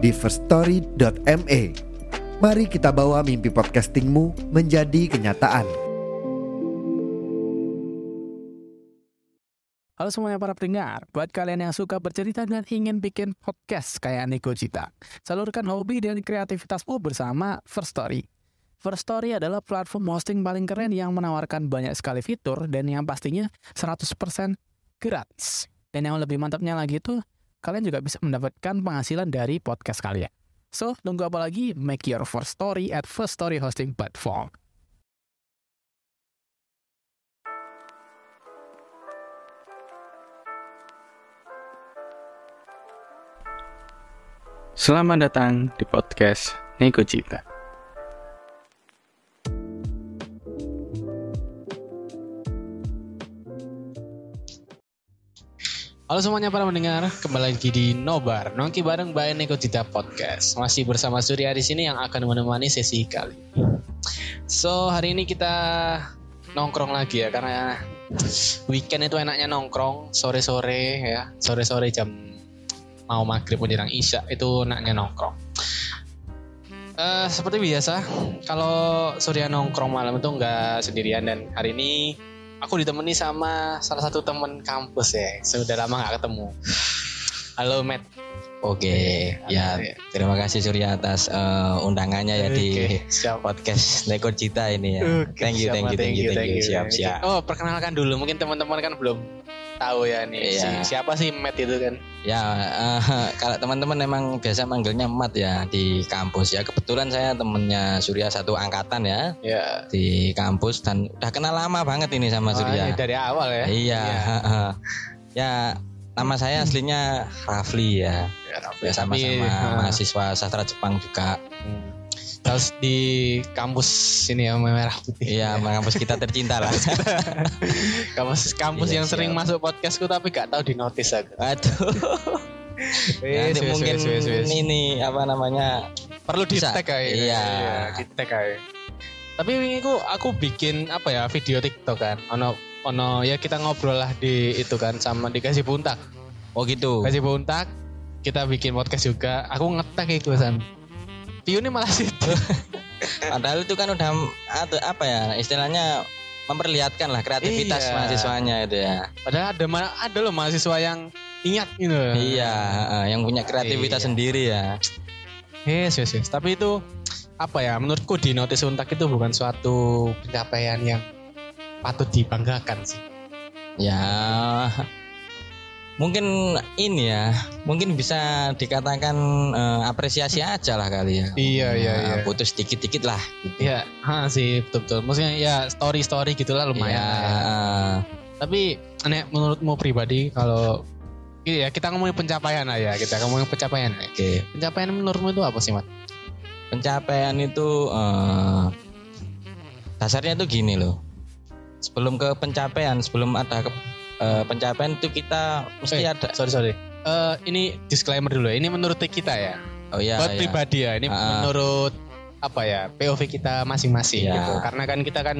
di firststory.me. Mari kita bawa mimpi podcastingmu menjadi kenyataan. Halo semuanya para pendengar, buat kalian yang suka bercerita dan ingin bikin podcast kayak Niko Cita, salurkan hobi dan kreativitasmu bersama First Story. First Story adalah platform hosting paling keren yang menawarkan banyak sekali fitur dan yang pastinya 100% gratis. Dan yang lebih mantapnya lagi itu, kalian juga bisa mendapatkan penghasilan dari podcast kalian. So, tunggu apa lagi? Make your first story at First Story Hosting Platform. Selamat datang di podcast Neko Cita. Halo semuanya para mendengar, kembali lagi di Nobar, nongki bareng by Neko Cita Podcast. Masih bersama Surya di sini yang akan menemani sesi kali. So, hari ini kita nongkrong lagi ya karena weekend itu enaknya nongkrong sore-sore ya, sore-sore jam mau maghrib menjelang isya itu enaknya nongkrong. Eh, seperti biasa, kalau Surya nongkrong malam itu nggak sendirian dan hari ini aku ditemani sama salah satu teman kampus ya. Sudah lama nggak ketemu. Halo Matt. Oke, ya terima kasih Surya atas eh, undangannya ya di siap. podcast Neko Cita ini ya. Oke, thank you, siap, thank you, thank you, thank you, siap, thank you. siap. Oh, perkenalkan dulu. Mungkin teman-teman kan belum tahu ya nih. Iya. si- siapa sih Matt itu kan? Ya, eh, kalau teman-teman emang biasa manggilnya Mat ya di kampus ya. Kebetulan saya temennya Surya satu angkatan ya Ya. di kampus dan udah kenal lama banget ini sama Oh, Surya. ini dari awal ya. Iya, heeh. ya nama saya aslinya Rafli ya. Ya, Ya sama-sama eh, mahasiswa sastra Jepang juga. Hmm. Terus di kampus ini ya merah putih. Iya, kampus kita tercinta lah. kampus kampus Iya, yang sering masuk podcastku tapi gak tahu di notice aku. Aduh. Nanti mungkin wes, wes, wes. ini apa namanya perlu di tag kayak Iya. di tag kayak. Tapi ini aku aku bikin apa ya video TikTok kan. Ono ono ya kita ngobrol lah di itu kan sama dikasih buntak. oh gitu Kasih buntak kita bikin podcast juga. Aku ngetek itu san. View ini malah situ. padahal itu kan udah atau apa ya istilahnya memperlihatkan lah kreativitas Iya. mahasiswanya itu ya Padahal ada ada loh mahasiswa yang niat gitu. iya yang punya kreativitas Iya. sendiri ya Yes, yes, yes. Tapi itu apa ya? Menurutku di notis untak itu bukan suatu pencapaian yang patut dibanggakan sih. ya mungkin ini ya mungkin bisa dikatakan eh, apresiasi aja lah kali ya Iya, iya, Nah, iya. butuh sedikit-sedikit lah gitu. Iya, ha sih betul betul. Maksudnya ya story story gitulah lumayan. Iya, ya. heeh. Tapi nek menurutmu pribadi kalau iya kita ngomongin pencapaian lah ya kita ngomongin pencapaian. oke Pencapaian menurutmu itu apa sih mat? pencapaian itu eh, dasarnya tuh gini loh sebelum ke pencapaian sebelum ada ke, eh, pencapaian itu kita mesti Eh, ada Sorry sorry. Eh ini disclaimer dulu ya. Ini menurut kita ya. oh iya Buat iya. pribadi ya. Ini Ah. menurut apa ya POV kita masing-masing Iya. gitu. Karena kan kita kan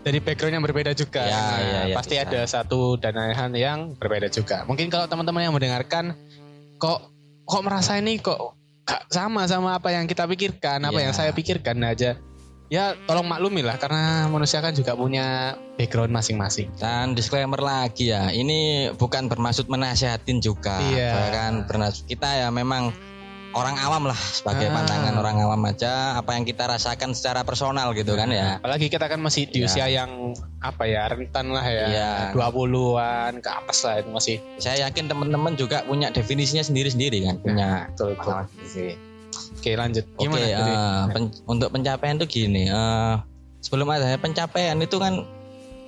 dari background yang berbeda juga. Iya, Nah, iya, iya, pasti bisa. ada satu dan lain yang berbeda juga. Mungkin kalau teman-teman yang mendengarkan kok kok merasa ini kok sama sama apa yang kita pikirkan, apa Iya. yang saya pikirkan aja. Ya tolong maklumi lah karena manusia kan juga punya background masing-masing. dan disclaimer lagi ya ini bukan bermaksud menasehatin juga Iya. bahkan bermaksud kita ya memang orang awam lah sebagai Ah. pandangan orang awam aja apa yang kita rasakan secara personal gitu kan ya Apalagi kita kan masih di Iya. usia yang apa ya rentan lah ya. Iya. 20-an ke atas lah itu masih saya yakin teman-teman juga punya definisinya sendiri-sendiri kan punya betul, betul. sendiri Oke lanjut. Oke, Gimana? Eh, pen- untuk pencapaian itu gini, eh, sebelum ada pencapaian itu kan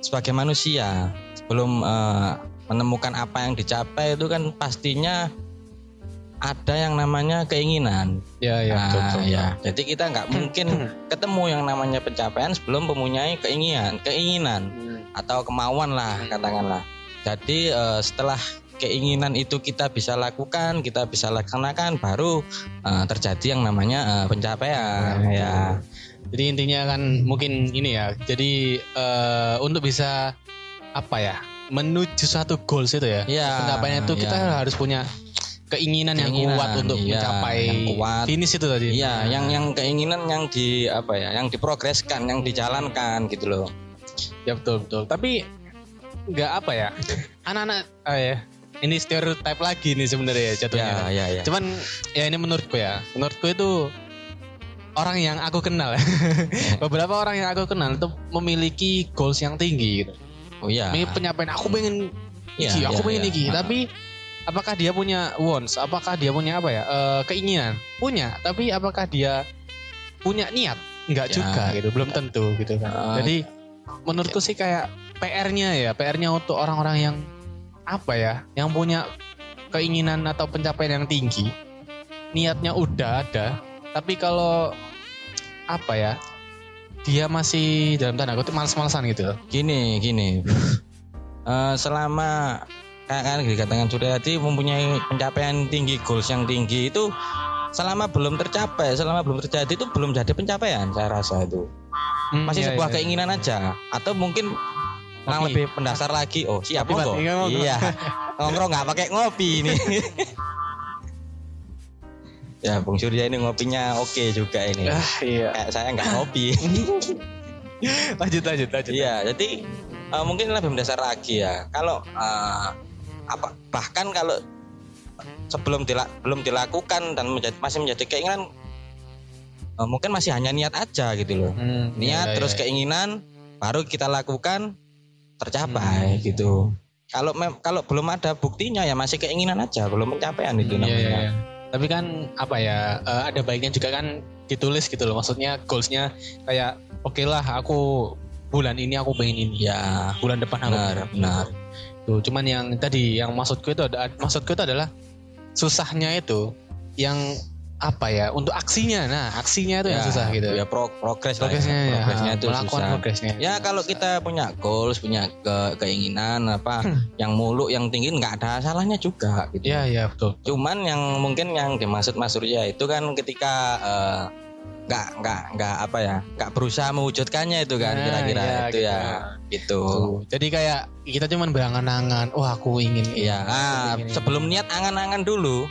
sebagai manusia, sebelum eh, menemukan apa yang dicapai itu kan pastinya ada yang namanya keinginan. Ya ya Nah, betul, betul. ya. Jadi kita nggak mungkin ketemu yang namanya pencapaian sebelum mempunyai keinginan, keinginan Hmm. atau kemauan lah katakanlah. Jadi eh, setelah keinginan itu kita bisa lakukan, kita bisa laksanakan, baru eh, terjadi yang namanya eh, pencapaian. Nah, ya. Jadi intinya kan mungkin ini ya. Jadi eh, untuk bisa apa ya menuju suatu goals itu ya. Iya, Pencapaian itu kita iya. harus punya keinginan, yang Keinginan, kuat untuk iya, mencapai yang kuat. finish itu tadi. Iya, yang yang keinginan yang di apa ya, yang diprogreskan, yang dijalankan gitu loh. Ya betul betul. Tapi nggak apa ya. Anak-anak ah, ya. Ini stereotype lagi nih sebenarnya ya jatuhnya. Ya, ya, ya. Cuman ya ini menurutku ya. Menurutku itu orang yang aku kenal. Beberapa orang yang aku kenal itu memiliki goals yang tinggi gitu. Oh iya. Ini pencapaian aku pengen Iya, iki, aku iya, pengen iya. iki. Tapi apakah dia punya wants? Apakah dia punya apa ya? eh, keinginan? Punya, tapi apakah dia punya niat? Enggak Ya. juga gitu, belum tentu gitu kan. Ah. Jadi menurutku sih kayak PR-nya ya, PR-nya untuk orang-orang yang apa ya, yang punya keinginan atau pencapaian yang tinggi, niatnya udah ada, tapi kalau apa ya, dia masih dalam tanda kutip males-malesan gitu. Gini, gini. Eh, selama kayak kan dikatakan sudah tadi mempunyai pencapaian tinggi, goals yang tinggi itu selama belum tercapai, selama belum terjadi itu belum jadi pencapaian saya rasa itu. Hmm, Masih iya, sebuah iya. keinginan aja atau mungkin Ngopi. lebih mendasar lagi. Oh, siap monggo. Iya. Iya. Nongkrong nggak pakai ngopi ini. ya, Bung Surya ini ngopinya oke juga ini. Ah, iya. Kayak saya nggak ngopi. lanjut lanjut lanjut. Iya, jadi eh, mungkin lebih mendasar lagi ya. Kalau eh, apa bahkan kalau sebelum belum dilakukan dan menjadi, masih menjadi keinginan eh, mungkin masih hanya niat aja gitu loh. Hmm, Niat iya, terus iya. keinginan baru kita lakukan tercapai gitu. Kalau kalau belum ada buktinya ya masih keinginan aja, belum pencapaian itu Iya, namanya. iya, iya. Tapi kan apa ya eh, ada baiknya juga kan ditulis gitu loh. Maksudnya goalsnya kayak oke lah aku bulan ini aku pengen ini. Ya, Bulan depan aku benar, pengen benar. Tuh, cuman yang tadi yang maksudku itu ada maksudku itu adalah susahnya itu yang apa ya untuk aksinya. Nah, aksinya itu yang Ya, susah gitu. Ya pro- progres lah ya. progresnya ya, Progresnya itu melakukan susah. progresnya. Ya kalau kita punya goals, punya ke- keinginan apa yang muluk, yang tinggi nggak ada salahnya juga gitu. Iya, iya betul. Cuman yang mungkin yang dimaksud Mas Surya itu kan ketika eh, nggak nggak nggak apa ya, nggak berusaha mewujudkannya itu kan Nah, kira-kira iya, itu gitu. ya gitu. Tuh. Jadi kayak kita cuman berangan-angan, oh aku ingin aku ah, ingin ini." sebelum niat angan-angan dulu.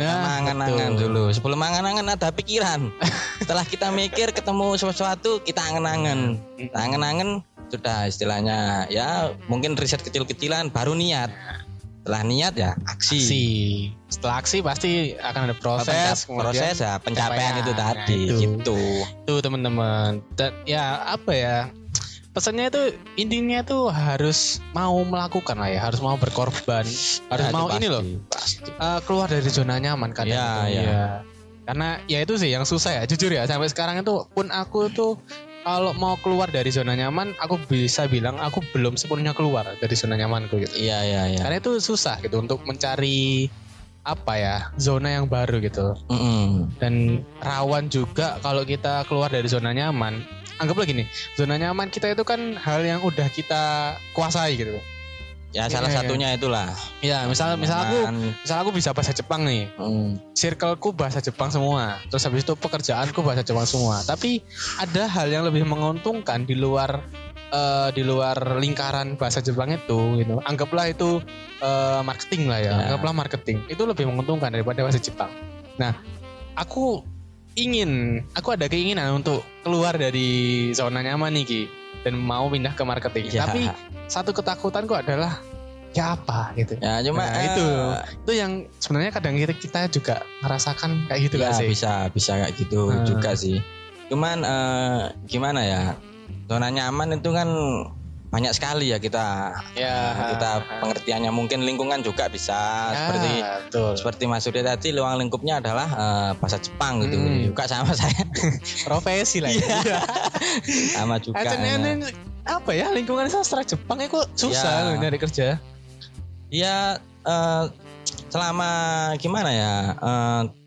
Nah, angan-angan dulu. Sebelum angan-angan ada pikiran. Setelah kita mikir ketemu sesuatu kita angan-angan. Kita angan-angan sudah istilahnya ya mungkin riset kecil-kecilan baru niat. Setelah niat ya aksi. aksi. Setelah aksi pasti akan ada proses, Pencap- proses ya pencapaian itu pencapaian. tadi Nah, itu. gitu. itu teman-teman. Dan ya apa ya? Pesannya itu intinya tuh harus mau melakukan lah ya, harus mau berkorban, harus Ya, itu mau pasti, ini loh Pasti. eh, keluar dari zona nyaman kan. Iya, iya. Karena ya itu sih yang susah ya, jujur ya sampai sekarang itu pun aku tuh kalau mau keluar dari zona nyaman, aku bisa bilang aku belum sepenuhnya keluar dari zona nyamanku gitu. Iya iya iya. Karena itu susah gitu untuk mencari apa ya zona yang baru gitu Mm-mm. dan rawan juga kalau kita keluar dari zona nyaman. Anggaplah gini, zona nyaman kita itu kan hal yang udah kita kuasai gitu. Ya salah iya. satunya itulah. Ya, misal misal aku misal aku bisa bahasa Jepang nih. Mm. Circleku bahasa Jepang semua. Terus habis itu pekerjaanku bahasa Jepang semua. Tapi ada hal yang lebih menguntungkan di luar eh, di luar lingkaran bahasa Jepang itu gitu. Anggaplah itu eh, marketing lah ya. Ya. Anggaplah marketing. Itu lebih menguntungkan daripada bahasa Jepang. Nah, aku ingin aku ada keinginan untuk keluar dari zona nyaman nih Ki dan mau pindah ke marketing. Ya. Tapi satu ketakutanku adalah ya apa gitu. Ya cuma Nah, itu itu yang sebenarnya kadang kita, juga merasakan kayak gitu ya, gak sih? bisa bisa kayak gitu Hmm. juga sih. Cuman eh, gimana ya? Zona nyaman itu kan banyak sekali ya kita Ya, kita pengertiannya mungkin lingkungan juga bisa Ya, seperti betul. seperti Mas Surya tadi luang lingkupnya adalah eh, bahasa Jepang gitu Hmm. juga sama saya profesi lah ya. Iya. sama juga. Ah, ternyata apa ya lingkungan sastra Jepang itu susah Ya. loh nyari kerja. Ya eh, selama gimana ya eh, di-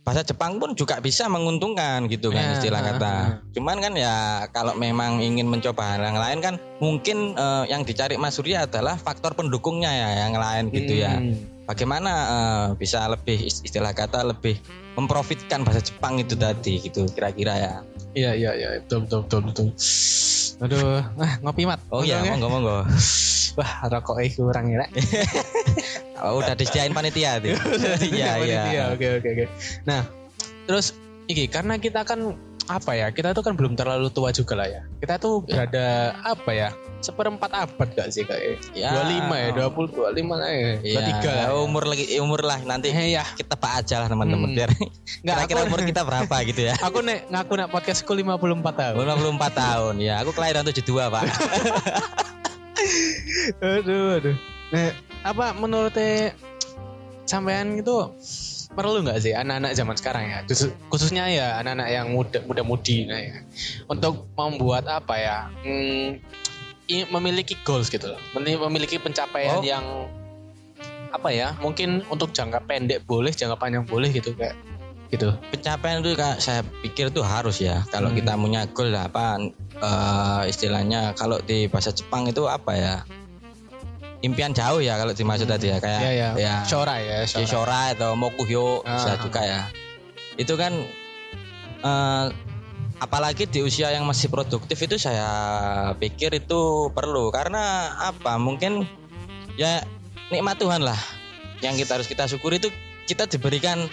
bahasa Jepang pun juga bisa menguntungkan gitu kan Ya, istilah kata. ha. Cuman kan ya kalau memang ingin mencoba hal yang lain kan mungkin eh, yang dicari Mas Surya adalah faktor pendukungnya ya yang lain gitu ya. Hmm. Bagaimana eh, bisa lebih istilah kata lebih memprofitkan bahasa Jepang itu tadi gitu kira-kira ya. Iya iya iya betul betul betul betul. Aduh, ah, ngopi mat. Oh iya ya. monggo monggo. Wah rokoknya kurang ya. Oh, udah disediain panitia tuh. Iya iya. Iya oke oke oke. Nah terus iki karena kita kan apa ya kita tuh kan belum terlalu tua juga lah ya. Kita tuh berada apa ya seperempat abad gak sih kayak Ya. 25 ya 20 25 lah ya. Iya, 23 lah. umur lagi umur lah nanti Eh ya. kita pak aja lah teman-teman Hmm. biar Nggak, kira-kira aku- umur kita berapa gitu ya. Aku nek ngaku nek podcastku 54 tahun. 54 tahun ya aku kelahiran 72 pak aduh aduh. Nah, apa menurut sampean itu perlu nggak sih anak-anak zaman sekarang ya? Khusus- khususnya ya anak-anak yang muda muda mudi nah ya. Untuk membuat apa ya? Hmm, memiliki goals gitu loh. Memiliki pencapaian Oh. yang apa ya? Mungkin untuk jangka pendek boleh jangka panjang boleh gitu kayak gitu. Pencapaian itu Kak, saya pikir itu harus ya. Kalau Hmm. kita punya goal apa eh, istilahnya kalau di bahasa Jepang itu apa ya impian jauh ya kalau dimaksud tadi ya kayak ya ya, ya Shora ya Shora. Shishora atau Mokuhyo bisa Ah. juga ya itu kan eh, apalagi di usia yang masih produktif itu saya pikir itu perlu karena apa mungkin ya nikmat Tuhan lah yang kita harus kita syukuri itu kita diberikan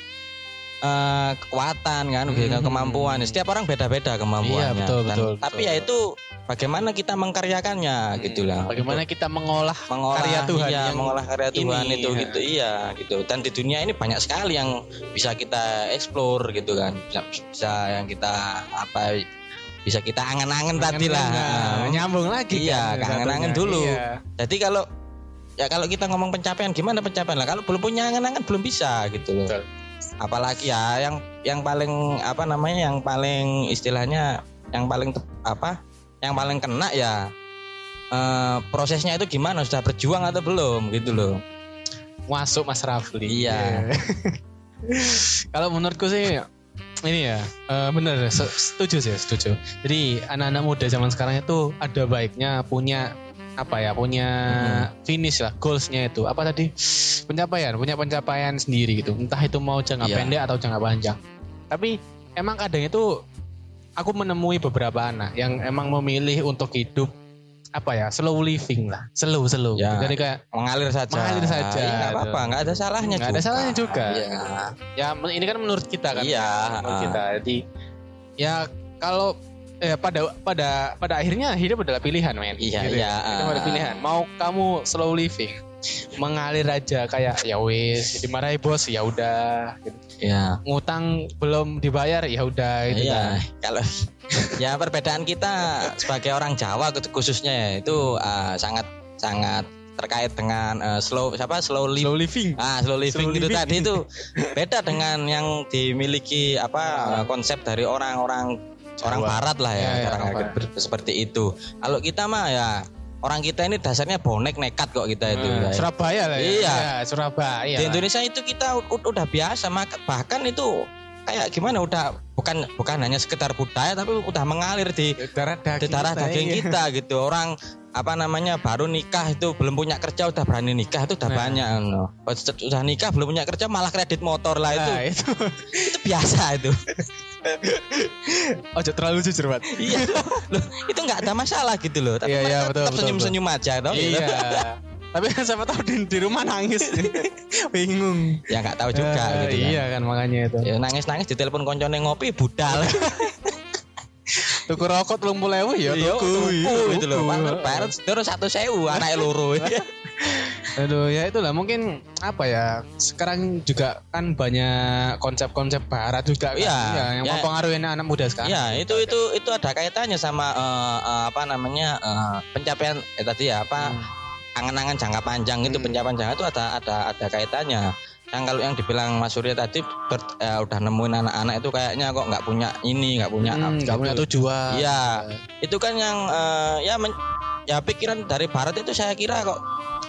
eh, kekuatan kan Hmm. kemampuan setiap orang beda-beda kemampuannya Iya, betul, Dan- betul, tapi betul. ya itu bagaimana kita mengkaryakannya gitu lah bagaimana kita mengolah mengolah karya Tuhan iya, yang mengolah karya Tuhan ini, itu ya. gitu iya gitu dan di dunia ini banyak sekali yang bisa kita explore gitu kan bisa, bisa yang kita apa bisa kita angen-angen tadi lah Nah, nyambung lagi Iya, kan satunya. dulu. Iya. jadi kalau ya kalau kita ngomong pencapaian gimana pencapaian lah kalau belum punya angen-angen belum bisa gitu loh Betul. apalagi ya yang yang paling apa namanya yang paling istilahnya yang paling apa yang paling kena ya eh, prosesnya itu gimana? Sudah berjuang atau belum? Gitu loh. Masuk Mas Rafli. Iya. Kalau menurutku sih ini ya eh, bener se- setuju sih setuju. Jadi anak-anak muda zaman sekarang itu ada baiknya punya apa ya punya finish lah goalsnya itu. Apa tadi? Pencapaian punya pencapaian sendiri gitu. Entah itu mau jangka Iya. pendek atau jangka panjang. Tapi emang kadang itu aku menemui beberapa anak yang emang memilih untuk hidup apa ya slow living lah slow slow Ya. jadi kayak mengalir saja Mengalir saja. Iya, nggak apa-apa nggak ada salahnya Nggak ada salahnya juga. iya ya men- ini kan menurut kita kan Iya, menurut ah. kita jadi ya kalau eh, pada pada pada akhirnya hidup adalah pilihan men Iya, Gitu ya. iya, itu adalah ah. pilihan mau kamu slow living mengalir aja kayak ya wis dimarahi bos ya udah gitu. iya ngutang belum dibayar ya udah gitu iya kan. kalau ya perbedaan kita sebagai orang Jawa khususnya ya, itu ah, sangat sangat terkait dengan eh, slow siapa slow live slow living Ah, slow living Slow itu living. tadi itu beda dengan yang dimiliki apa eh, konsep dari orang-orang orang barat lah ya, Ya, ya, orang seperti itu. Kalau kita mah ya orang kita ini dasarnya bonek nekat kok kita itu. Nah, ya. Surabaya lah ya. Iya. Ya, Surabaya Di. Indonesia itu kita udah biasa maka bahkan itu kayak gimana udah bukan bukan hanya sekedar budaya tapi udah mengalir di darah daging di darah kita, daging iya. kita gitu orang apa namanya baru nikah itu belum punya kerja udah berani nikah itu udah Nah. banyak no. Pas sudah nikah belum punya kerja malah kredit motor lah itu Nah, itu itu biasa itu ojo terlalu jujur banget iya. Loh itu nggak ada masalah gitu loh. Tapi Iya, iya, betul, tetap betul, senyum senyum aja dong iya. Tapi kan siapa tahu di, di rumah nangis. Bingung. Ya nggak tahu juga Eh, gitu kan. iya kan. makanya itu. Ya nangis nangis di telepon koncone ngopi budal. Tuku rokok telung puluh ya Iya, tuku tuku gitu loh. Padahal bayar terus satu sewu anak loro Aduh ya itulah mungkin apa ya sekarang juga kan banyak konsep-konsep barat juga kan Iya, Iya, yang ya. mempengaruhi anak muda sekarang. Ya itu itu itu ada kaitannya sama eh, eh, apa namanya eh, pencapaian eh, tadi ya apa angan-angan jangka panjang itu Hmm. pencapaian jangka itu ada ada ada kaitannya. Yang kalau yang dibilang Mas Surya tadi ber- eh, udah nemuin anak-anak itu kayaknya kok nggak punya ini nggak punya Hmm, nggak gitu. punya tujuan. Iya. Itu kan yang eh, ya men- ya pikiran dari Barat itu saya kira kok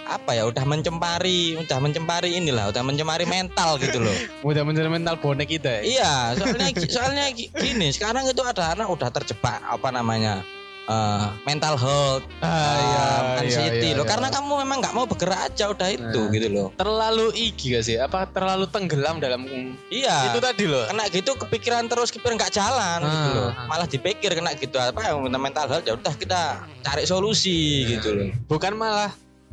apa ya udah mencemari udah mencemari inilah udah mencemari mental gitu loh Udah menjadi mental bonek kita. ya? iya soalnya soalnya gi- gini sekarang itu ada anak udah terjebak apa namanya eh, mental health Ah, iya, um, anxiety iya, loh iya. karena kamu memang nggak mau bergerak aja udah itu Nah. gitu loh terlalu iki gak sih? Apa terlalu tenggelam dalam iya itu tadi loh. kena gitu kepikiran terus kepikiran nggak jalan gitu Ah. loh malah dipikir kena gitu apa yang mental health ya udah kita cari solusi gitu loh Bukan malah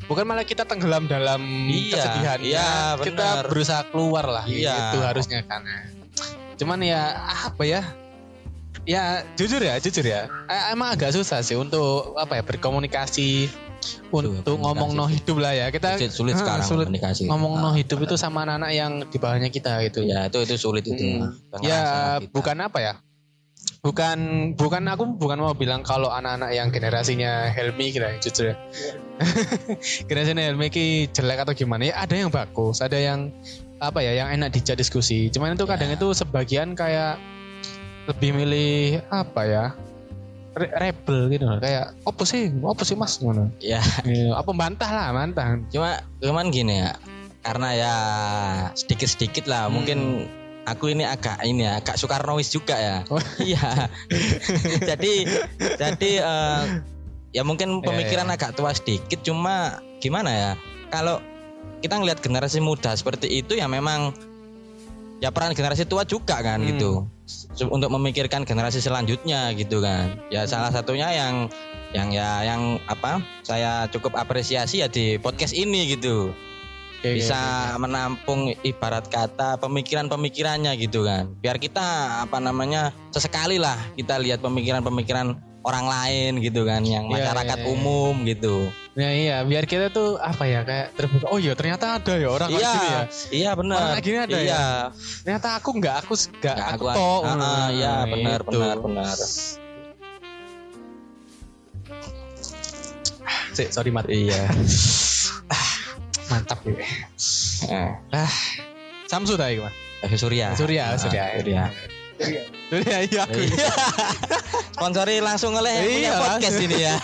bukan malah kita tenggelam dalam Iya, kesedihan. iya, kita benar. berusaha keluar lah. Iya. Itu harusnya kan. Cuman ya apa ya? Ya jujur ya, jujur ya. Eh, Emang agak susah sih untuk apa ya berkomunikasi untuk ngomong no hidup lah ya. Kita sulit, sulit Ah, sekarang sulit komunikasi ngomong no Ah, hidup itu sama anak-anak yang di bawahnya kita gitu. ya itu itu sulit itu Hmm. Ya kita. bukan apa ya? Bukan bukan aku bukan mau bilang kalau anak-anak yang generasinya Helmi kira jujur ya. Generasinya Helmi ki jelek atau gimana ya ada yang bagus, ada yang apa ya yang enak dijak diskusi. Cuman itu kadang Ya. itu sebagian kayak lebih milih apa ya? re- rebel gitu loh kayak apa sih apa sih mas ngono ya Iya, apa bantah lah bantah cuma cuman gini ya karena ya sedikit sedikit lah Hmm. mungkin aku ini agak ini ya agak Soekarnois juga ya Oh. iya jadi jadi eh, ya mungkin Iya, pemikiran iya. agak tua sedikit cuma gimana ya? Kalau kita ngelihat generasi muda seperti itu ya memang ya peran generasi tua juga kan Hmm. gitu. Untuk memikirkan generasi selanjutnya gitu kan. Ya salah satunya yang yang ya yang apa saya cukup apresiasi ya di podcast ini gitu. Oke, bisa oke, menampung ibarat kata pemikiran-pemikirannya gitu kan. Biar kita apa namanya sesekali lah kita lihat pemikiran-pemikiran orang lain gitu kan yang Iya, masyarakat iya, iya. umum gitu Ya iya, biar kita tuh apa ya kayak terbuka. Oh iya, ternyata ada ya orang kayak iya gini ya. iya Orang benar kayak gini ada iya ya. Ternyata aku enggak, aku enggak, Nggak, aku aku- tok. Ah, ah, iya, Nah, benar, itu. benar, benar. Sik, sorry mat. iya Mantap ya. eh, Samsu tadi Mas. Surya Surya, Ah, Surya. Surya Surya iya aku. Iya. sponsori langsung oleh yang punya Iya, podcast ini ya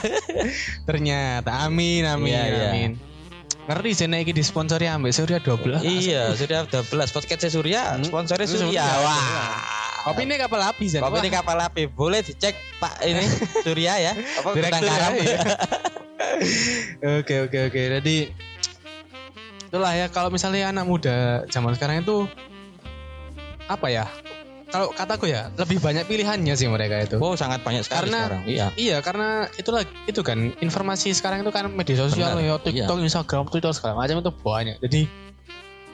Ternyata amin amin Iya, iya. amin. Ngerti sih nek iki disponsori ambek Surya 12. iya Surya 12 podcast Surya Hmm. sponsori Surya, wah Kopi ini kapal api Zen. Kopi ini kapal api. Boleh dicek Pak ini Surya ya. Apa direktur ya. Oke oke oke. Jadi itulah ya kalau misalnya anak muda zaman sekarang itu apa ya? Kalau kataku ya lebih banyak pilihannya sih mereka itu. Oh, sangat banyak sekali Karena- sekarang. Iya. Iya karena itulah itu kan informasi sekarang itu kan media sosial Benar, ya TikTok, Instagram, Twitter segala macam itu banyak. Jadi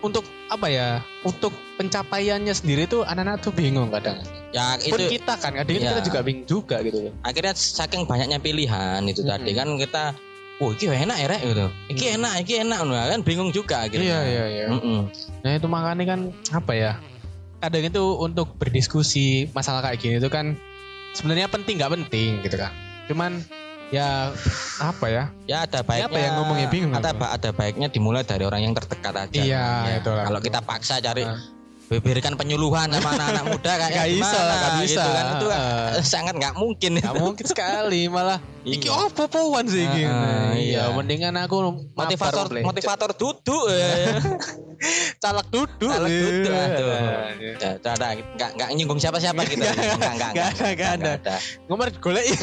untuk apa ya? Untuk pencapaiannya sendiri tuh anak-anak tuh bingung kadang. Ya Pun itu kita kan kadang Iya. kita juga bingung juga gitu loh. akhirnya saking banyaknya pilihan itu Mm-mm. tadi kan kita Wah, ini enak ya, Rek, gitu. Iki Mm. enak, iki enak, Nah, kan bingung juga gitu. Iya iya iya. Mm-mm. Nah itu makanya kan apa ya? Kadang itu untuk berdiskusi masalah kayak gini itu kan sebenarnya penting nggak penting gitu kan. Cuman ya apa ya? Ya ada baiknya. Siapa yang ngomongnya bingung Ada aku. ba- ada baiknya dimulai dari orang yang terdekat aja. Iya, Ya. itulah. Kalau kita paksa cari Ah. Berikan penyuluhan sama anak-anak muda kayak Nggak bisa, gimana nggak bisa. gitu kan itu kan Ah. sangat nggak mungkin. Nggak mungkin sekali malah. Iki Iya. apa puan sih ah, iya, iya. mendingan aku motivator motivator duduk ya. calak duduk. Calak duduk, Iya. aduh. Iya. Udah, udah, udah. nggak nggak nyinggung siapa-siapa kita. Nggak, Nggak, nggak, nggak ada, nggak ada. Ngomong golek.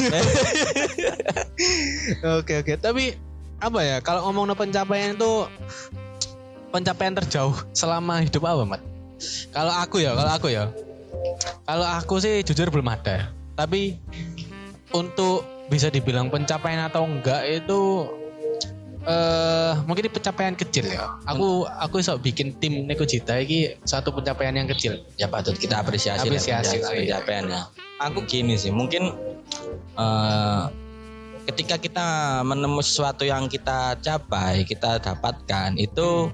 Oke oke, tapi apa ya kalau ngomong no pencapaian itu pencapaian terjauh selama hidup apa, Mat? Kalau aku ya, kalau aku ya. Kalau aku sih jujur belum ada. Tapi untuk bisa dibilang pencapaian atau enggak itu eh mungkin ini pencapaian kecil ya. Aku aku bisa bikin tim Neko Cita ini satu pencapaian yang kecil. Ya patut kita apresiasi. Apresiasi, pencapaian- pencapaiannya. Aku gini sih, mungkin eh, ketika kita menemukan sesuatu yang kita capai, kita dapatkan itu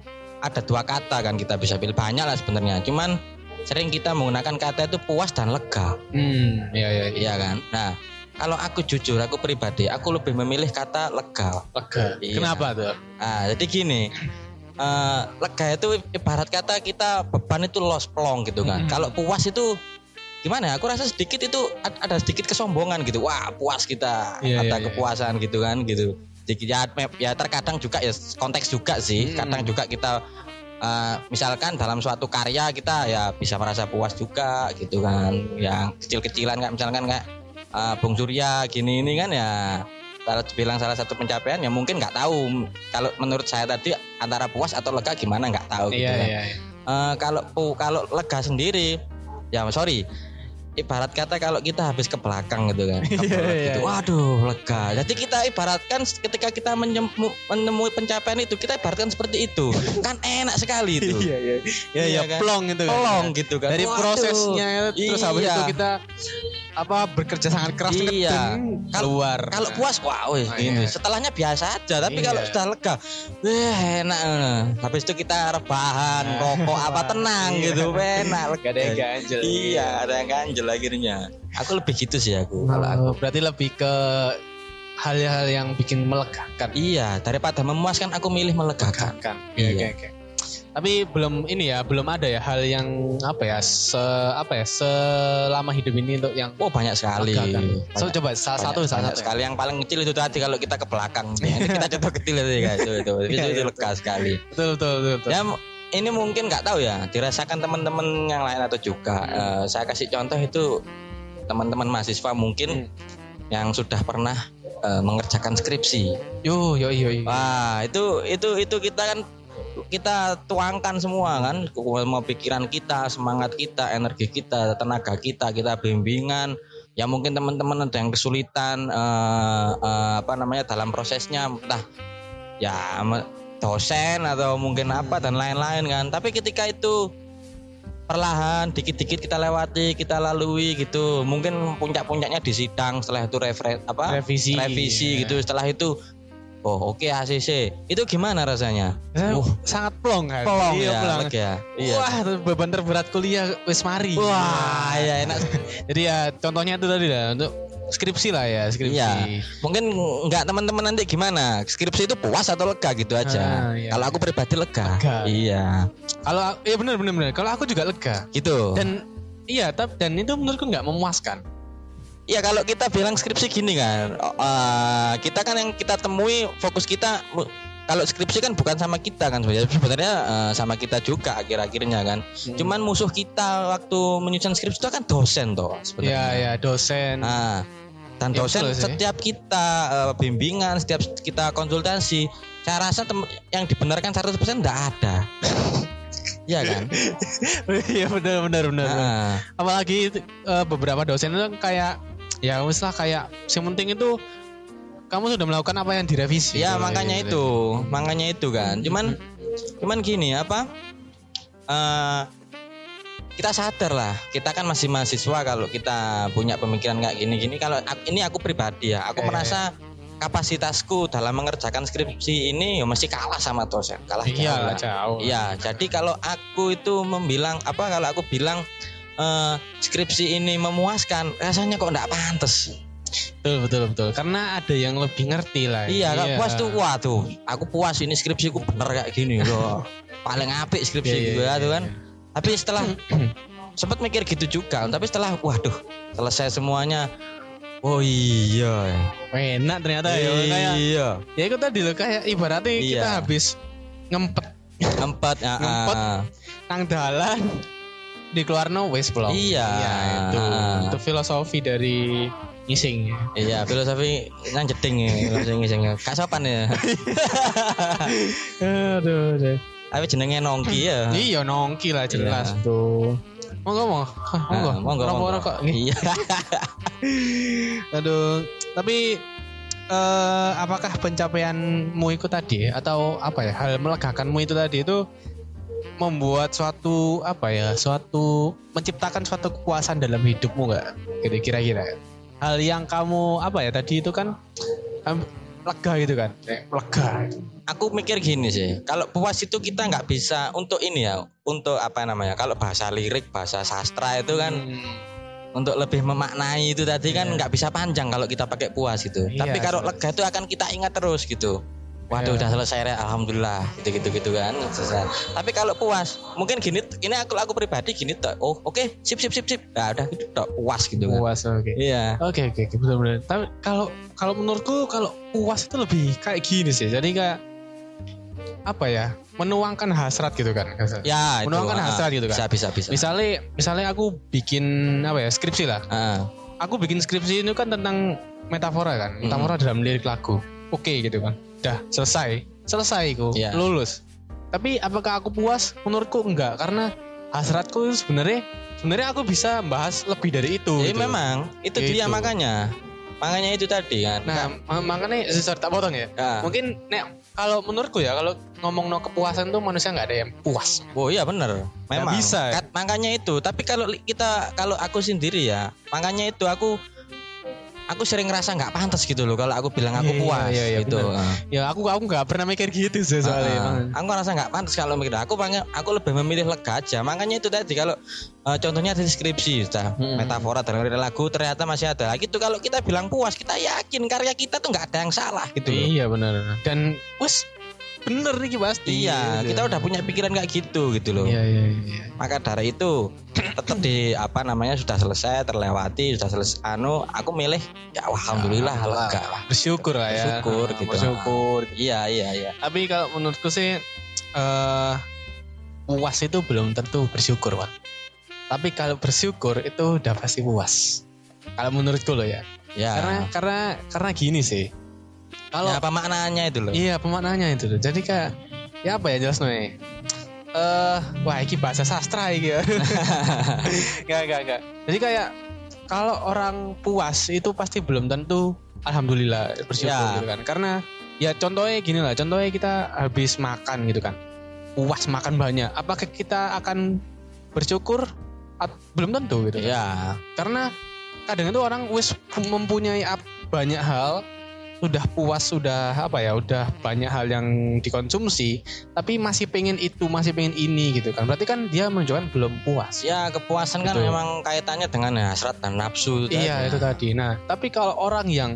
ada dua kata kan kita bisa pilih banyak lah sebenarnya. Cuman sering kita menggunakan kata itu puas dan lega. Hmm, iya iya iya. Iya kan? Nah, kalau aku jujur, aku pribadi, aku lebih memilih kata lega. Lega. Iya. Kenapa tuh? Ah, jadi gini, eh, lega itu ibarat kata kita beban itu los plong gitu kan. Mm-mm. Kalau puas itu gimana? ya? Aku rasa sedikit itu ad- ada sedikit kesombongan gitu. Wah, puas kita, Iya, ada iya, iya. kepuasan gitu kan gitu. Sedikit ya, ya terkadang juga ya konteks juga sih. Hmm. Kadang juga kita eh, misalkan dalam suatu karya kita ya bisa merasa puas juga gitu kan. Yang kecil-kecilan kan misalkan kayak eh, Bung Surya gini ini kan ya kalau bilang salah satu pencapaian ya mungkin nggak tahu kalau menurut saya tadi antara puas atau lega gimana nggak tahu gitu Iya kan. iya. iya. Eh, kalau kalau lega sendiri ya sorry ibarat kata kalau kita habis ke belakang gitu kan ke Iya, iya, gitu, iya. waduh lega jadi kita ibaratkan ketika kita menyemu- menemui pencapaian itu kita ibaratkan seperti itu kan enak sekali itu Iya iya. Ya Iya ya kan? plong itu kan. Pelong gitu kan Dari Waduh. prosesnya terus habis Iya. itu kita apa bekerja sangat keras Iya. ngedeng, keluar. kalau puas wah wih, Oh, iya. setelahnya biasa aja tapi Iya. kalau sudah lega wah enak eh. habis itu kita rebahan rokok apa tenang Iya. gitu enak lega ada yang ganjel. iya ada yang ganjel akhirnya aku lebih gitu sih aku kalau aku berarti lebih ke hal-hal yang bikin melegakan. iya daripada memuaskan aku milih melegakan Kan. Iya. Oke, oke. Tapi belum ini ya, belum ada ya hal yang apa ya, se apa ya, selama hidup ini untuk yang oh banyak sekali melegakan. So Banyak- coba salah banyak- satu salah banyak satu. sekali yang paling kecil itu tadi kalau kita ke belakang kita contoh kecil itu guys itu itu itu, Iya, itu iya, lega sekali Betul betul betul. betul. Ya ini mungkin nggak tahu ya dirasakan teman-teman yang lain atau juga. Eh, saya kasih contoh itu teman-teman mahasiswa mungkin Hmm. yang sudah pernah eh, mengerjakan skripsi. Yo yo yo. yo. Wah itu itu itu kita kan kita tuangkan semua kan? Mau pikiran kita semangat kita energi kita tenaga kita kita bimbingan. Ya mungkin teman-teman ada yang kesulitan eh, eh, apa namanya dalam prosesnya. Entah ya dosen atau mungkin apa dan lain-lain kan? Tapi ketika itu perlahan dikit-dikit kita lewati kita lalui gitu. Mungkin puncak-puncaknya di sidang setelah itu refre apa? Revisi. revisi Iya. gitu. Setelah itu oh oke ACC itu gimana rasanya Uh, sangat plong kan. pelong Iya, ya plong. lega iya Wah, beban terberat kuliah wis mari. wah ya enak Jadi ya contohnya itu tadi lah untuk skripsi lah ya, skripsi. Iya. mungkin nggak teman-teman nanti gimana skripsi itu puas atau lega gitu aja Ah, iya. kalau aku pribadi lega, Lega. iya Kalau iya benar benar benar. Kalau aku juga lega. gitu Dan iya, tapi dan itu menurutku nggak memuaskan. Ya kalau kita bilang skripsi gini kan, eh, kita kan yang kita temui fokus kita kalau skripsi kan bukan sama kita kan sebenarnya sebenarnya eh, sama kita juga akhir-akhirnya kan. Hmm. Cuman musuh kita waktu menyusun skripsi itu kan dosen toh Iya sebenarnya. ya dosen. Nah, dan Ya, dosen sih. setiap kita eh, bimbingan, setiap kita konsultasi, saya rasa tem- yang dibenarkan 100% enggak ada. Iya kan? Iya benar benar benar. Nah, Apalagi eh, beberapa dosen itu kayak ya wis lah kayak yang penting itu kamu sudah melakukan apa yang direvisi. Ya makanya gitu. itu, makanya itu kan. Cuman, cuman gini apa? eh kita sadar lah, kita kan masih mahasiswa kalau kita punya pemikiran kayak gini-gini. Kalau ak- ini aku pribadi ya, aku Eh. merasa kapasitasku dalam mengerjakan skripsi ini ya mesti kalah sama dosen, kalah Iya jauh lah. jauh. Iya, jadi kalau aku itu membilang apa? Kalau aku bilang eh, skripsi ini memuaskan, rasanya kok enggak pantas. Betul betul betul. Karena ada yang lebih ngerti lah. Iya, kalau puas tuh wah tuh, aku puas ini skripsiku bener kayak gini loh. Paling apik skripsi Iya, iya, gue iya, tuh kan. iya. Tapi setelah sempat mikir gitu juga, tapi setelah waduh, selesai semuanya. Oh iya. Enak ternyata ya kayak Iya. ya itu tadi loh kayak ibaratnya Iya. kita habis ngempet ya. Ngempet. ah. nang dalan di keluar no wes belum. Iya. itu Ah. itu filosofi dari ngising. Iya, filosofi nang jeding ya, langsung ngising. Kak sopan ya. aduh, aduh. Tapi jenenge nongki ya. Iya nongki lah jelas Iya. tuh. Monggo monggo. Monggo. Ah, monggo, Rokok, monggo. rokok. Iya. Aduh, tapi eh apakah pencapaianmu itu tadi atau apa ya hal melegakanmu itu tadi itu membuat suatu apa ya suatu menciptakan suatu kepuasan dalam hidupmu nggak gitu kira-kira hal yang kamu apa ya tadi itu kan em, lega gitu kan lega Aku mikir gini sih, kalau puas itu kita nggak bisa untuk ini ya, untuk apa namanya? Kalau bahasa lirik, bahasa sastra itu kan Hmm, untuk lebih memaknai itu tadi kan Iya. nggak bisa panjang kalau kita pakai puas gitu. Iya, Tapi kalau sih. lega itu akan kita ingat terus gitu. Waduh Iya. udah selesai Rek. alhamdulillah gitu gitu gitu kan selesai. Tapi kalau puas, mungkin gini, ini aku aku pribadi gini tuh. Oh oke, sip sip sip sip. Nah, udah gitu tok puas gitu kan. Puas oke. Iya. Oke oke oke, benar-benar. Tapi kalau kalau menurutku kalau puas itu lebih kayak gini sih. Jadi kayak apa ya? Menuangkan hasrat gitu kan. Ya, itu. Menuangkan ah, hasrat gitu kan. Bisa bisa bisa. Misalnya misalnya aku bikin apa ya skripsi lah. Ah, Aku bikin skripsi itu kan tentang metafora kan. Hmm. Metafora dalam lirik lagu. Oke gitu kan. Udah selesai. Selesai aku Iya. lulus. Tapi apakah aku puas? Menurutku enggak karena hasratku sebenarnya sebenarnya aku bisa bahas lebih dari itu. Jadi gitu. memang itu dia Gitu. makanya. Makanya itu tadi kan. Nah, ma- makanya sorry tak potong ya. Ah. Mungkin nek kalau menurutku ya kalau ngomong no kepuasan tuh manusia nggak ada yang puas. Oh iya bener Memang bisa. Kat- Makanya itu Tapi kalau kita Kalau aku sendiri ya Makanya itu aku Aku sering ngerasa nggak pantas gitu loh Kalau aku bilang aku Iya, puas iya, iya, gitu bener. Ah. Ya aku aku nggak pernah mikir gitu sih soalnya. Emang. aku ngerasa nggak pantas kalau mikir aku pengen aku lebih memilih lega aja makanya itu tadi kalau eh, contohnya di skripsi sudah Mm-mm. metafora dalam lagu ternyata masih ada lagi itu kalau kita bilang puas kita yakin karya kita tuh nggak ada yang salah gitu loh. Iya benar. Dan wes bener nih pasti. iya Gitu. kita udah punya pikiran kayak gitu gitu loh Iya iya iya. maka dari itu tetap di apa namanya sudah selesai terlewati sudah selesai anu aku milih ya alhamdulillah Alhamdulillah. lega lah Bersyukur lah ya. Bersyukur gitu. Bersyukur. iya iya iya Tapi kalau menurutku sih eh puas itu belum tentu bersyukur, Pak. Tapi kalau bersyukur itu udah pasti puas. Kalau menurutku loh ya. ya Karena karena karena gini sih. Kalau ya, apa maknanya itu loh iya pemaknanya itu loh. Jadi kayak ya apa ya jelas nih. Eh wah ini bahasa sastra iki ya. Enggak enggak enggak. Jadi kayak kalau orang puas itu pasti belum tentu alhamdulillah bersyukur Ya. gitu kan. Karena ya contohnya gini lah, contohnya kita habis makan gitu kan. Puas makan banyak. Apakah kita akan bersyukur? At- belum tentu gitu. ya Karena kadang itu orang wis mempunyai banyak hal sudah puas sudah apa ya udah banyak hal yang dikonsumsi tapi masih pengen itu masih pengen ini gitu kan berarti kan dia menunjukkan belum puas Ya kepuasan kan Gitu. memang kaitannya dengan hasrat dan nafsu. iya tadi. itu tadi nah tapi kalau orang yang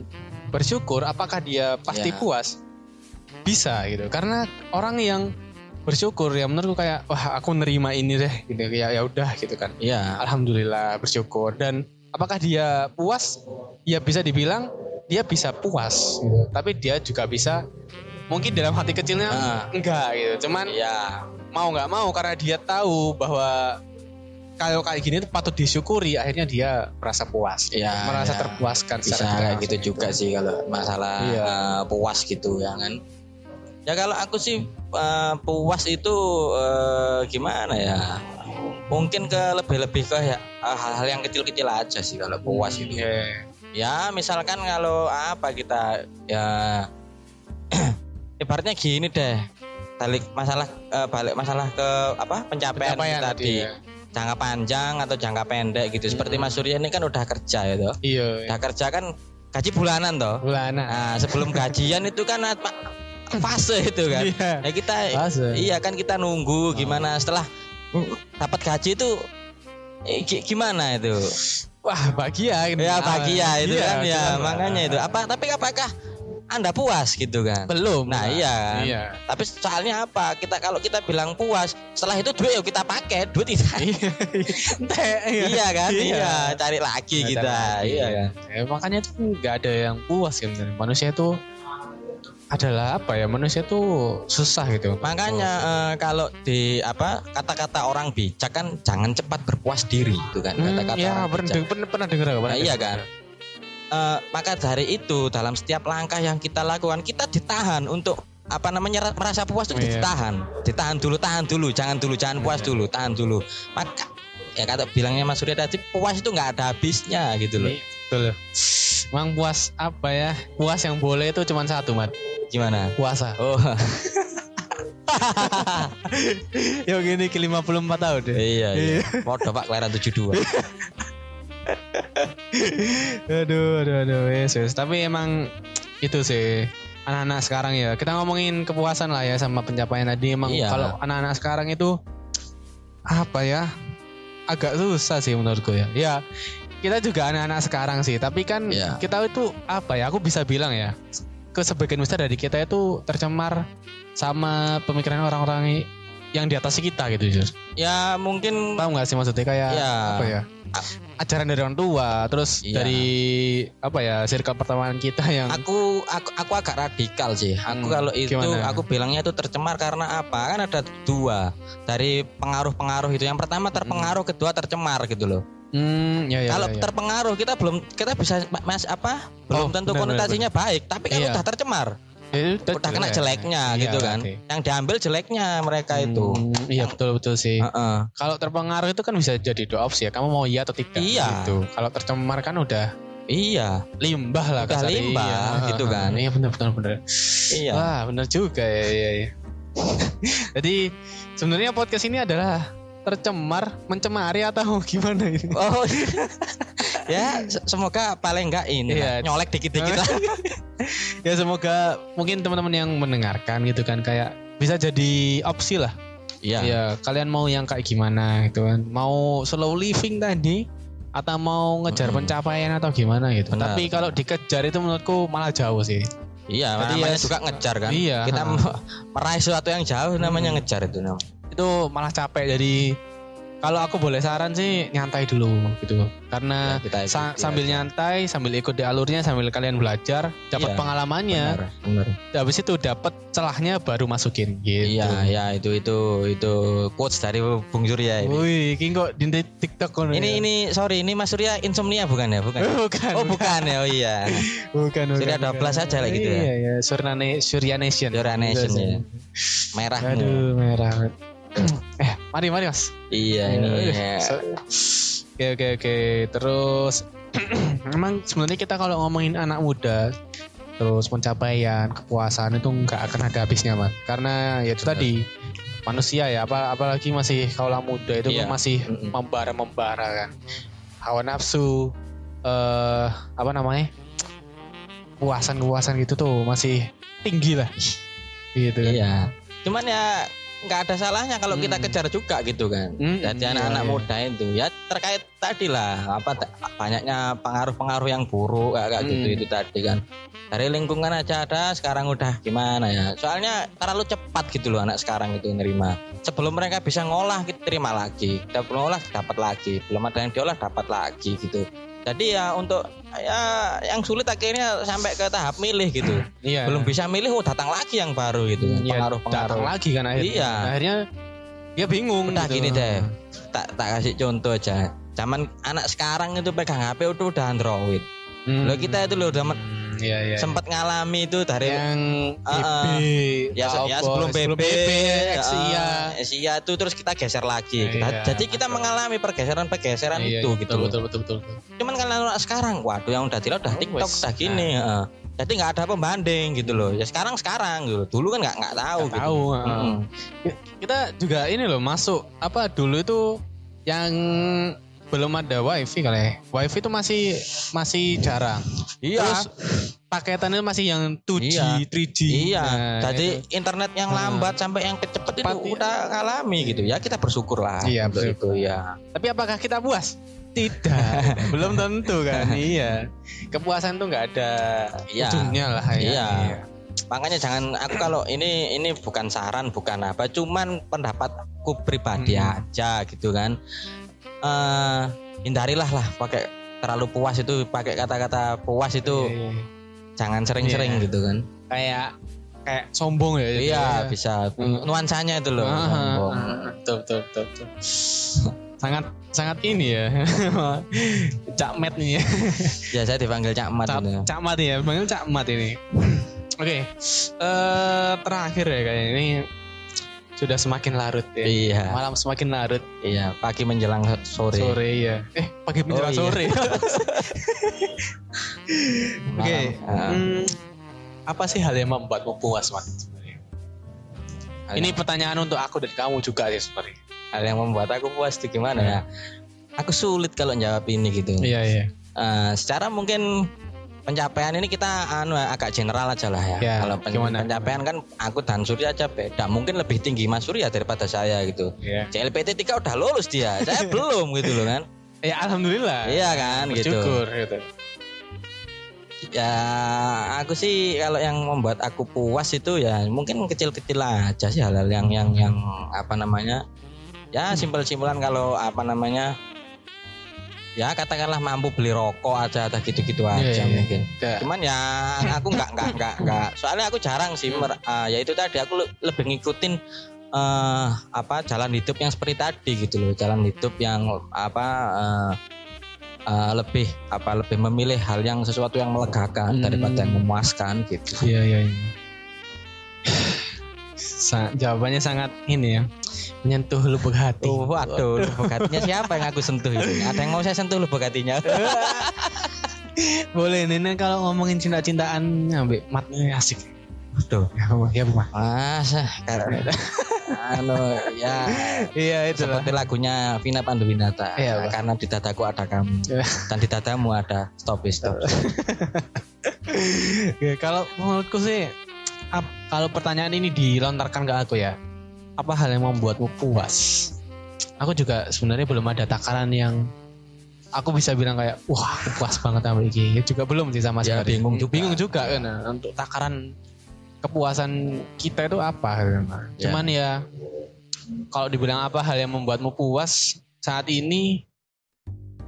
bersyukur apakah dia pasti Iya. puas bisa gitu karena orang yang bersyukur ya menurutku kayak wah aku nerima ini deh gitu ya ya udah gitu kan Iya. alhamdulillah bersyukur dan apakah dia puas ya bisa dibilang dia bisa puas gitu. tapi dia juga bisa mungkin dalam hati kecilnya Ah. enggak gitu cuman Iya. mau nggak mau karena dia tahu bahwa kalau kayak gini tuh patut disyukuri akhirnya dia merasa puas Iya. merasa iya. terpuaskan Bisa kayak gitu langsung juga sih kalau masalah Iya. eh, puas gitu ya kan. Ya kalau aku sih eh, puas itu eh, gimana ya? Mungkin ke lebih-lebih ke ya, hal-hal yang kecil-kecil aja sih kalau puas Hmm, itu. iya. Ya misalkan kalau apa kita ya ibaratnya gini deh. Balik masalah eh, balik masalah ke apa pencapaian, Pencapaian tadi. tadi, ya. Jangka panjang atau jangka pendek gitu. Seperti Hmm. Mas Surya ini kan udah kerja ya toh. iya Udah kerja kan gaji bulanan toh. bulanan Nah, sebelum gajian itu kan fase itu kan. Iya. Ya kita Fase. iya kan kita nunggu gimana setelah dapat gaji itu eh, gi- gimana itu? Wah bahagia gitu. Ya bahagia itu Iya, kan ya cuman- makanya itu. Apa tapi apakah Anda puas gitu kan? belum Nah, iya kan. iya Tapi soalnya apa? Kita kalau kita bilang puas, setelah itu duit yuk kita pakai, duit kita. iya iya kan? Iya, cari lagi Ada kita. lagi, Iya ya. kan? Ya, makanya tuh nggak ada yang puas kan manusia itu adalah apa ya manusia tuh susah gitu Makanya eh, kalau di apa kata-kata orang bijak kan jangan cepat berpuas diri itu kan Hmm, kata-kata ya orang pernah, bijak. pernah, pernah dengar Nah, iya kan? Eh, maka dari itu dalam setiap langkah yang kita lakukan kita ditahan untuk apa namanya merasa puas itu Iya. ditahan, ditahan dulu, tahan dulu, jangan dulu, jangan puas dulu, tahan dulu. Maka ya kata bilangnya Mas Surya tadi puas itu nggak ada habisnya gitu loh. Iya, betul. Emang puas apa ya? Puas yang boleh itu cuma satu mat. Gimana? puasa. Oh, yang ini ke 54 tahun deh iya, iya. Podo Pak kelahiran 72. aduh aduh aduh. Yes, yes. tapi emang itu sih anak-anak sekarang ya. Kita ngomongin kepuasan lah ya sama pencapaian tadi. Emang Iya. kalau anak-anak sekarang itu apa ya? Agak susah sih menurutku ya. Ya kita juga anak-anak sekarang sih tapi kan Iya. kita itu apa ya aku bisa bilang ya ke sebagian besar dari kita itu tercemar sama pemikiran orang-orang yang di atas kita gitu Jur. Ya mungkin Tahu nggak sih maksudnya kayak Ya. apa ya? Ajaran dari orang tua, terus Iya. dari apa ya circle pertemanan kita yang aku aku aku agak radikal sih. Aku Hmm, kalau itu gimana? aku bilangnya itu tercemar karena apa? Kan ada dua dari pengaruh-pengaruh itu. Yang pertama terpengaruh, kedua tercemar gitu loh. Hmm, ya, ya, kalau ya, ya. terpengaruh kita belum kita bisa mas apa? Belum Oh, tentu benar, konotasinya baik, tapi kan Iya. udah tercemar. Itu udah kena jelek. jeleknya Iya, gitu kan. oke. Yang diambil jeleknya mereka itu. Hmm, iya betul betul sih. Heeh. Kalau terpengaruh itu kan bisa jadi dua opsi ya. Kamu mau iya atau tidak. Iya. Gitu. Kalau tercemar kan udah Iya, limbah lah Udah limbah, Iya, gitu kan. Iya benar benar benar. iya. Wah benar juga ya. ya, ya. Jadi sebenarnya podcast ini adalah tercemar, mencemari atau gimana ini? Oh ya se- semoga paling enggak ini Iya. lah, nyolek dikit-dikit lah. ya semoga mungkin teman-teman yang mendengarkan gitu kan kayak bisa jadi opsi lah. Iya. Ya kalian mau yang kayak gimana gitu kan? Mau slow living tadi atau mau ngejar Mm-mm. pencapaian atau gimana gitu. Benar. Tapi kalau dikejar itu menurutku malah jauh sih. Iya, Jadi namanya ya, juga ngejar kan. iya, Kita meraih sesuatu yang jauh namanya Hmm. ngejar itu namanya. Itu malah capek jadi kalau aku boleh saran sih nyantai dulu gitu. Karena Ya, kita ikuti sa- sambil aja. nyantai, sambil ikut di alurnya, sambil kalian belajar, dapat Iya, pengalamannya. Benar, benar. Habis itu dapat celahnya baru masukin gitu. Iya, ya itu itu itu quotes dari Bung Surya ini. Wih, ini kok di TikTok Ini ya? ini sorry, ini Mas Surya insomnia bukan ya? Bukan. bukan. Oh, bukan ya. Oh iya. bukan. Surya bukan, 12 bukan. aja lah gitu ya. Iya, iya, Surya Nation. Surya Nation ya. Merah. Aduh, merah. Eh, mari mari Mas. Iya ini. ya. So- Oke oke oke. Terus memang sebenarnya kita kalau ngomongin anak muda terus pencapaian, kepuasan itu nggak akan ada habisnya, Mas. Karena ya itu tadi manusia ya, apa apalagi masih kaulah muda itu Iya. kan masih Mm-mm. membara-membara kan. Hawa nafsu eh apa namanya? Kepuasan-kepuasan gitu tuh masih tinggi lah. Gitu kan. Iya. Cuman ya nggak ada salahnya kalau kita Hmm. kejar juga gitu kan. Hmm, Jadi iya, anak-anak iya. muda itu ya terkait tadi lah apa banyaknya pengaruh-pengaruh yang buruk kayak gitu Hmm. itu tadi kan. Dari lingkungan aja ada sekarang udah gimana ya. Soalnya terlalu cepat gitu loh anak sekarang itu nerima. Sebelum mereka bisa ngolah kita terima lagi. Kita belum ngolah dapat lagi. Belum ada yang diolah dapat lagi gitu. Jadi ya untuk ya yang sulit akhirnya sampai ke tahap milih gitu. Iya. Belum bisa milih oh datang lagi yang baru gitu. Iya, Pengaruh-pengaruh. datang lagi kan akhirnya. Iya. Akhirnya dia bingung Udah gitu. gini deh. tak tak kasih contoh aja. Zaman anak sekarang itu pegang HP itu udah Android. Hmm. Lo kita itu lo udah men- Hmm, iya, iya. sempat ngalami itu dari yang ah. BB, ya, se- ya sebelum BB, Exia. eh, Exia itu terus kita geser lagi. Iya, Kita- jadi kita betul. mengalami pergeseran-pergeseran Iya, itu iya, gitu. Betul, betul, betul, betul. Cuman kalau sekarang, waduh yang udah tidak udah Oh, TikTok wes. udah gini. heeh. Jadi nggak ada pembanding gitu loh. Ya sekarang sekarang gitu. Dulu kan nggak nggak tahu Nggak gitu. tahu, heeh. Mm-mm. Kita juga ini loh masuk apa dulu itu yang belum ada wifi kali ya. Wifi itu masih masih jarang. Iya. Terus paketannya masih yang 2G, Iya. 3G. Iya, Nah, jadi itu. internet yang Hmm. lambat sampai yang kecepet itu Cepat, iya. udah ngalami gitu ya. Kita bersyukur lah. Iya, untuk bersyukur. itu ya. Tapi apakah kita puas? Tidak, belum tentu kan. iya. Kepuasan tuh nggak ada Iya. ujungnya lah ya. Iya. Makanya jangan aku kalau ini ini bukan saran, bukan apa, cuman pendapatku pribadi Hmm. aja gitu kan. Eh hindarilah lah pakai terlalu puas itu pakai kata-kata puas itu Iya, iya. jangan sering-sering Iya. gitu kan. Kayak kayak sombong ya. Iya, ya. bisa Hmm. nuansanya itu loh. Ah, sombong. betul, betul, betul, betul. sangat sangat ini ya cakmet nih ya Ya saya dipanggil Cak Mat Cak, gitu. cakmat ya panggil cakmat ini oke eh terakhir ya kayaknya ini sudah semakin larut ya Iya, malam semakin larut iya. Pagi menjelang sore. sore ya eh pagi menjelang Oh, iya. sore oke Malam. Ah. hmm, apa sih hal yang membuatmu puas mas sebenarnya? Hal ini yang- pertanyaan untuk aku dan kamu juga sih sebenarnya hal yang membuat aku puas itu gimana ya? Aku sulit kalau jawab ini gitu. iya iya Eh, secara mungkin pencapaian ini kita anu agak general aja lah ya. Ya, Kalau pen- gimana? pencapaian kan aku dan Surya aja beda. Mungkin lebih tinggi Mas Surya daripada saya gitu. iya CLPT 3 udah lulus dia, saya belum gitu loh kan. ya alhamdulillah Iya kan gitu. bersyukur gitu ya aku sih kalau yang membuat aku puas itu ya mungkin kecil-kecil aja sih hal-hal yang yang yang apa namanya ya simpel-simpelan kalau apa namanya ya katakanlah mampu beli rokok aja atau gitu-gitu aja Iya, iya, mungkin Ya. cuman ya aku nggak nggak nggak nggak soalnya aku jarang sih mer- ah, ya itu tadi aku le- lebih ngikutin eh apa jalan hidup yang seperti tadi gitu loh jalan hidup yang apa eh, eh, lebih apa lebih memilih hal yang sesuatu yang melegakan Hmm. daripada yang memuaskan gitu Iya iya. iya. Sa- jawabannya sangat ini ya menyentuh lubuk hati. Oh, waduh, lubuk hatinya siapa yang aku sentuh itu? Ada yang mau saya sentuh lubuk hatinya? Boleh nih Nen, kalau ngomongin cinta-cintaan ambek matnya asik. Waduh, Ya, ya Bu, Mas. masa karena anu ya Iya itu lah. seperti lagunya Vina Panduwinata Iya, Pak. karena di dadaku ada kamu Iya. dan di dadamu ada stop stop Ya, kalau menurutku sih ap- kalau pertanyaan ini dilontarkan ke aku ya apa hal yang membuatmu puas aku juga sebenarnya belum ada takaran yang aku bisa bilang kayak wah aku puas banget sama ini Ya juga belum sih sama Ya, sekali bingung juga. bingung juga kan nah, untuk takaran kepuasan kita itu apa Ya. cuman ya kalau dibilang apa hal yang membuatmu puas saat ini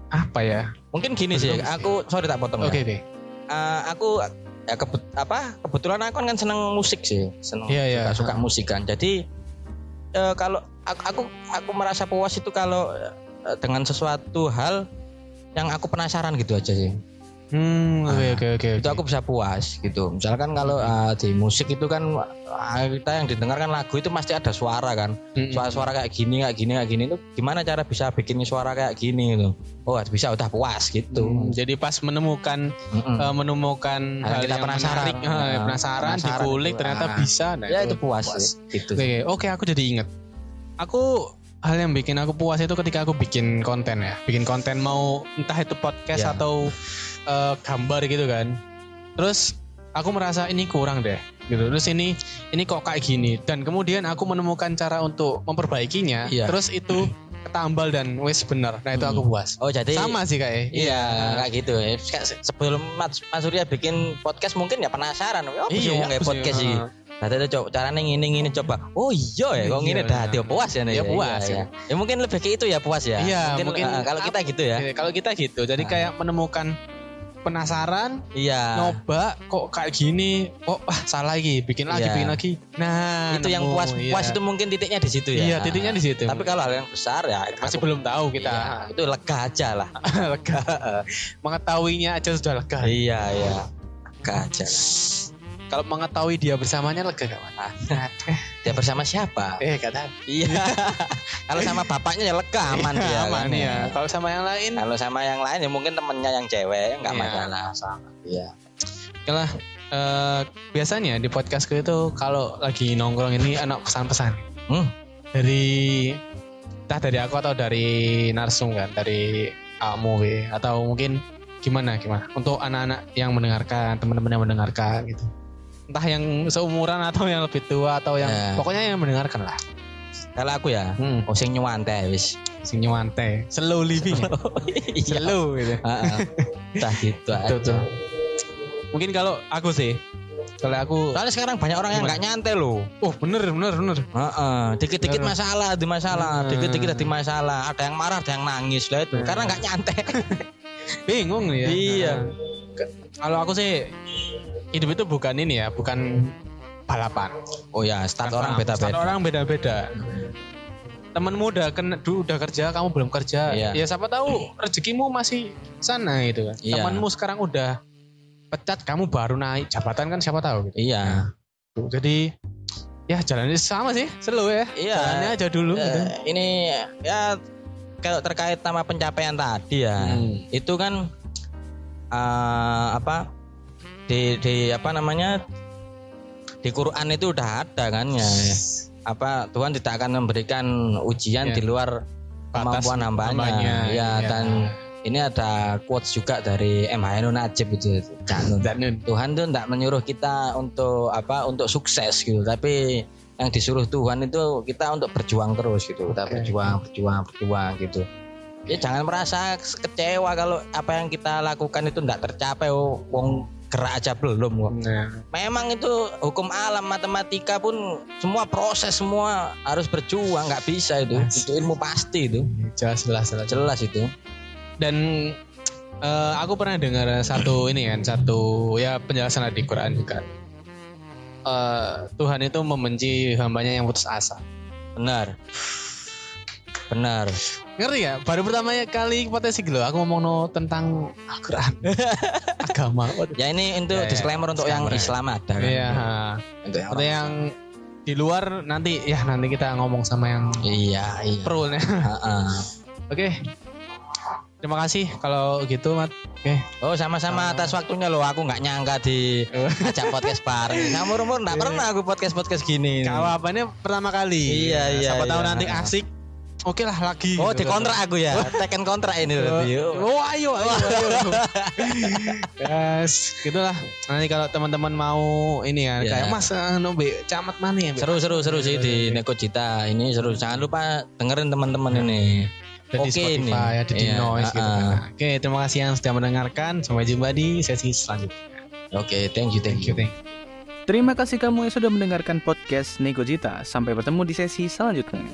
apa ya mungkin gini sih sih. aku sorry tak potong oke ya. oke Eh, aku ya kebet, apa kebetulan aku kan seneng musik sih seneng Iya, iya. suka, suka musik kan jadi eh, kalau aku, aku aku merasa puas itu kalau eh, dengan sesuatu hal yang aku penasaran gitu aja sih hmm oke Ah, oke oke itu aku bisa puas gitu misalkan kalau eh, di musik itu kan eh, kita yang didengarkan lagu itu pasti ada suara kan Mm-mm. suara-suara kayak gini kayak gini kayak gini itu gimana cara bisa bikin suara kayak gini gitu oh bisa udah puas gitu Hmm, jadi pas menemukan Mm-mm. eh, menemukan Hal kita yang penasaran. menarik, Nah, penasaran, penasaran dikulik itu. ternyata Ah. bisa. Nah, ya itu puas, sih gitu Oke, oke, aku jadi inget. Aku hal yang bikin aku puas itu ketika aku bikin konten ya, bikin konten mau entah itu podcast Ya. atau eh, gambar gitu kan. Terus aku merasa ini kurang deh, gitu. Terus ini ini kok kayak gini dan kemudian aku menemukan cara untuk memperbaikinya. Iya. Terus itu ketambal dan wes bener. Nah itu aku Hmm. puas. oh jadi Sama sih kayak. Iya, kayak gitu. ya. Sebelum Mas, Mas Surya bikin podcast mungkin ya penasaran. Oh, Iya, iya, sih? podcast sih. Heeh. Nah, itu coba caranya ngini ngini coba. Oh iya ya, kok Iya, ngini dah iya. dia puas ya nih. Ya, puas, Iya, ya. iya. Ya mungkin lebih ke itu ya puas ya. Iya, mungkin eh, kalau kita gitu ya. Iya, Kalau kita gitu, jadi Nah. kayak menemukan penasaran, Iya. nyoba kok kayak gini, oh ah salah lagi, bikin lagi, Iya. bikin lagi. Nah, itu yang nemu, puas iya. puas itu mungkin titiknya di situ ya. Iya, titiknya di situ. Tapi kalau hal yang besar ya masih aku- belum tahu kita. Iya, itu lega aja lah. lega. Mengetahuinya aja sudah lega. iya, iya. Lega aja. Kalau mengetahui dia bersamanya lega gak, Mas? Dia bersama siapa? eh, kata Iya. kalau sama bapaknya ya lega aman dia. aman kan, ya. Kalau sama yang lain, Kalau sama yang lain ya mungkin temennya yang cewek nggak Iya. masalah. Iya. Yalah, eh, biasanya di podcastku itu kalau lagi nongkrong ini anak pesan-pesan Hmm. dari entah dari aku atau dari narsum kan dari kamu atau mungkin gimana gimana untuk anak-anak yang mendengarkan teman-teman yang mendengarkan gitu entah yang seumuran atau yang lebih tua atau yang Ya. pokoknya yang mendengarkan lah Kalau aku ya, hmm, oh sing nyuwante wis. sing nyuwante slow living ya? Iya. slow gitu Heeh. Gitu aja. betul. mungkin kalau aku sih kalau aku Soalnya sekarang banyak orang yang nggak nyantai loh. oh bener bener bener Heeh, dikit-dikit masalah, di masalah, dikit-dikit ada masalah. Ada yang marah, ada yang nangis lah itu. Karena nggak nyantai. bingung ya Iya. Kalau aku sih hidup itu bukan ini ya bukan balapan Oh ya, start Bukan orang balapan. Start beda-beda. orang beda-beda temenmu udah kena du- udah kerja kamu belum kerja Iya. ya siapa tahu rezekimu masih sana gitu kan Iya. temanmu sekarang udah pecat kamu baru naik jabatan kan siapa tahu gitu Iya. jadi ya jalannya sama sih slow ya Iya. jalannya aja dulu Eh, gitu. ini ya kalau terkait sama pencapaian tadi ya, Hmm. itu kan eh, apa di di apa namanya? Di Quran itu udah ada kan ya. Apa Tuhan tidak akan memberikan ujian Ya. di luar kemampuan hambanya, ya, ya. dan ini ada quotes juga dari M Hairun Najib itu. Tuhan tuh tidak menyuruh kita untuk apa untuk sukses gitu. Tapi yang disuruh Tuhan itu kita untuk berjuang terus gitu. Kita Oke. berjuang berjuang berjuang gitu. Ya jangan merasa kecewa kalau apa yang kita lakukan itu tidak tercapai oh, wong gerak aja belum kok. Nah, Memang itu hukum alam matematika pun semua proses semua harus berjuang nggak bisa itu. Mas. Itu ilmu pasti itu. jelas jelas jelas. Jelas itu. Dan eh, aku pernah dengar satu ini kan, satu ya penjelasan di Quran juga. Eh, Tuhan itu membenci hambanya yang putus asa. Benar. Benar. Ngerti ya? Baru pertama kali potensi gitu. Aku ngomong no tentang Al-Quran, agama. Ya ini itu Ya, ya. disclaimer untuk yang ya. Islam ada kan. Iya. Untuk yang Ada yang di luar nanti ya nanti kita ngomong sama yang Iya, iya. pro-nya. Heeh. Oke. Terima kasih kalau gitu, Mat. Oke. Oh sama-sama atas waktunya loh aku nggak nyangka di ajak podcast bareng. Nah umur nggak pernah aku podcast podcast gini. Kalau apa ini pertama kali. Iya, iya, Siapa tahu iya. nanti asik. Oke lah lagi. Oh di kontrak aku ya, teken kontrak ini berarti. Oh ayo ayo ayo. Yes, gitulah. Nanti kalau teman-teman mau ini ya Iya. kayak Mas eh, nobe camat mana ya? Be?" Seru seru seru sih di Neko Cita ini seru. Jangan lupa dengerin teman-teman ini. Ada di Oke Spotify, nih. ada di Iya, Noise gitu ah, kan. Oke, terima kasih yang sudah mendengarkan. Sampai jumpa di sesi selanjutnya. Oke, thank you thank Thank you, you. thank you. Terima kasih kamu yang sudah mendengarkan podcast Nego Jita. Sampai bertemu di sesi selanjutnya.